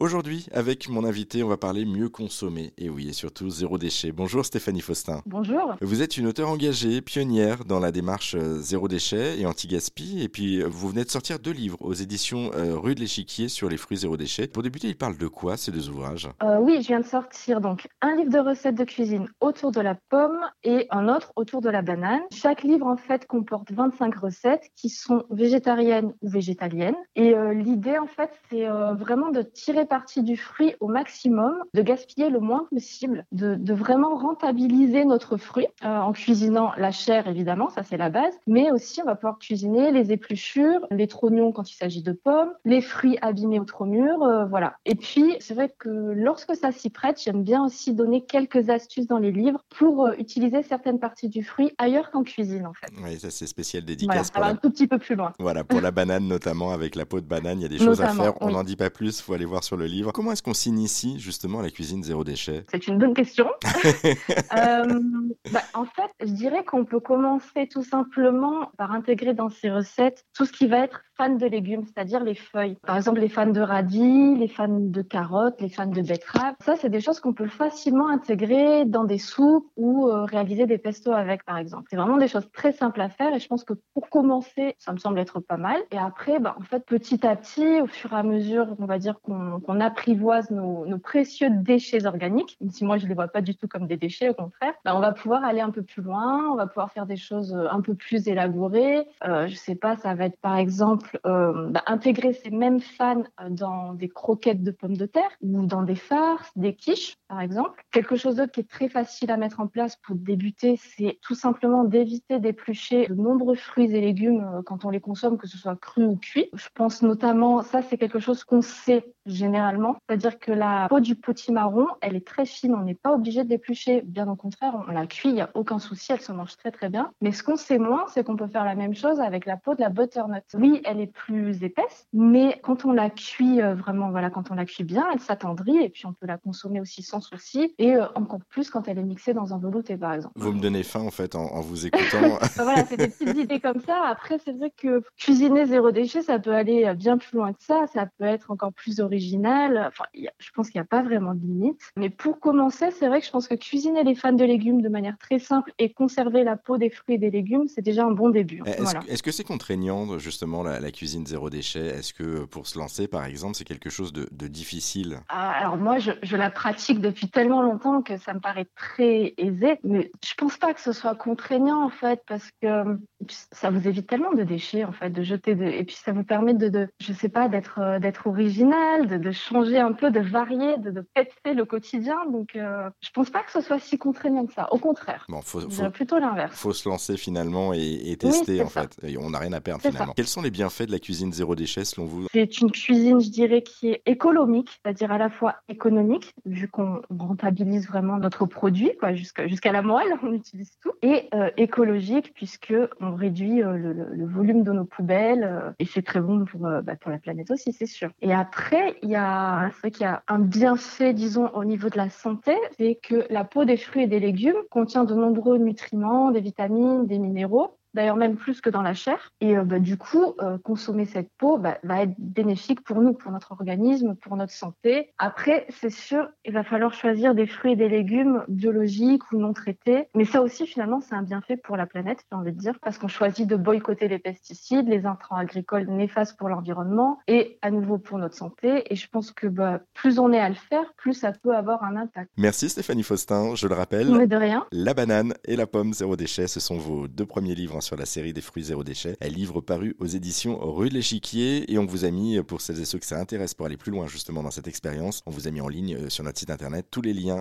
Aujourd'hui, avec mon invité, on va parler mieux consommer. Et oui, et surtout zéro déchet. Bonjour Stéphanie Faustin. Bonjour. Vous êtes une auteure engagée, pionnière dans la démarche euh, zéro déchet et anti-gaspi. Et puis, euh, vous venez de sortir deux livres aux éditions euh, Rue de l'Échiquier sur les fruits zéro déchet. Pour débuter, ils parlent de quoi ces deux ouvrages? Euh, Oui, je viens de sortir donc un livre de recettes de cuisine autour de la pomme et un autre autour de la banane. Chaque livre, en fait, comporte 25 recettes qui sont végétariennes ou végétaliennes. Et euh, l'idée, en fait, c'est vraiment de tirer partie du fruit au maximum, de gaspiller le moins possible, de, de vraiment rentabiliser notre fruit euh, en cuisinant la chair évidemment, ça c'est la base, mais aussi on va pouvoir cuisiner les épluchures, les trognons quand il s'agit de pommes, les fruits abîmés ou trop mûrs, euh, voilà. Et puis c'est vrai que lorsque ça s'y prête, j'aime bien aussi donner quelques astuces dans les livres pour euh, utiliser certaines parties du fruit ailleurs qu'en cuisine en fait. Oui, ça c'est spécial Voilà, dédicace ça pour la... un tout petit peu plus loin. Voilà, pour la banane notamment, avec la peau de banane, il y a des choses à faire. On oui. n'en dit pas plus, faut aller voir sur le livre. Comment est-ce qu'on s'initie justement à la cuisine zéro déchet? C'est une bonne question. Euh, bah, en fait, je dirais qu'on peut commencer tout simplement par intégrer dans ces recettes tout ce qui va être fan de légumes, c'est-à-dire les feuilles. Par exemple, les fans de radis, les fans de carottes, les fans de betteraves. Ça, c'est des choses qu'on peut facilement intégrer dans des soupes ou euh, réaliser des pestos avec, par exemple. C'est vraiment des choses très simples à faire et je pense que pour commencer, ça me semble être pas mal. Et après, bah, en fait, petit à petit, au fur et à mesure, on va dire qu'on apprivoise nos, précieux déchets organiques, même si moi je les vois pas du tout comme des déchets, au contraire, bah, on va pouvoir aller un peu plus loin, on va pouvoir faire des choses euh, un peu plus élaborées. Euh, je sais pas, ça va être par exemple euh, bah, intégrer ces mêmes fans euh, dans des croquettes de pommes de terre ou dans des farces, des quiches, par exemple. Quelque chose d'autre qui est très facile à mettre en place pour débuter, c'est tout simplement d'éviter d'éplucher de nombreux fruits et légumes euh, quand on les consomme, que ce soit cru ou cuit. Je pense notamment, ça c'est quelque chose qu'on sait généralement, c'est-à-dire que la peau du potimarron, elle est très fine, on n'est pas obligé de l'éplucher, bien au contraire, on la cuit, il n'y a aucun souci, elle se mange très très bien. Mais ce qu'on sait moins, c'est qu'on peut faire la même chose avec la peau de la butternut. Oui, est plus épaisse, mais quand on la cuit euh, vraiment, voilà, quand on la cuit bien, elle s'attendrit et puis on peut la consommer aussi sans souci et euh, encore plus quand elle est mixée dans un velouté par exemple. Vous me donnez faim en fait en, en vous écoutant. Enfin, voilà, c'est des petites idées comme ça. Après, c'est vrai que cuisiner zéro déchet, ça peut aller euh, bien plus loin que ça. Ça peut être encore plus original. Enfin, a- je pense qu'il n'y a pas vraiment de limite. Mais pour commencer, c'est vrai que je pense que cuisiner les fans de légumes de manière très simple et conserver la peau des fruits et des légumes, c'est déjà un bon début. Est-ce Voilà. que- est-ce que c'est contraignant justement la, la cuisine zéro déchet Est-ce que pour se lancer par exemple c'est quelque chose de, de difficile? Ah, Alors moi, je, je la pratique depuis tellement longtemps que ça me paraît très aisé, mais je pense pas que ce soit contraignant en fait, parce que euh, ça vous évite tellement de déchets en fait, de jeter de, et puis ça vous permet de, de je sais pas, d'être euh, d'être original, de, de changer un peu, de varier, de, de péter le quotidien. Donc euh, je pense pas que ce soit si contraignant que ça. Au contraire, Bon, faut, plutôt l'inverse. faut se lancer finalement et, et tester en ça. fait. Et on n'a rien à perdre finalement. Quels sont les bienfaits de la cuisine zéro déchet selon vous? C'est une cuisine, je dirais, qui est économique, c'est-à-dire à la fois économique, vu qu'on rentabilise vraiment notre produit, jusqu'à la moelle, on utilise tout, et euh, écologique, puisque on réduit euh, le, volume de nos poubelles, euh, et c'est très bon pour, bah, pour la planète aussi, c'est sûr. Et après, il y a, qu'il y a un bienfait, disons, au niveau de la santé, c'est que la peau des fruits et des légumes contient de nombreux nutriments, des vitamines, des minéraux, d'ailleurs même plus que dans la chair. Et euh, bah, du coup, euh, consommer cette peau bah, va être bénéfique pour nous, pour notre organisme, pour notre santé. Après, c'est sûr, il va falloir choisir des fruits et des légumes biologiques ou non traités. Mais ça aussi, finalement, c'est un bienfait pour la planète, j'ai envie de dire, parce qu'on choisit de boycotter les pesticides, les intrants agricoles néfastes pour l'environnement et à nouveau pour notre santé. Et je pense que bah, plus on est à le faire, plus ça peut avoir un impact. Merci Stéphanie Faustin, je le rappelle. Mais de rien. La banane et la pomme zéro déchet, ce sont vos deux premiers livres hein, sur la série des fruits zéro déchet. Un livre paru aux éditions Rue de l'Échiquier et on vous a mis, pour celles et ceux que ça intéresse pour aller plus loin justement dans cette expérience, on vous a mis en ligne euh, sur notre site internet tous les liens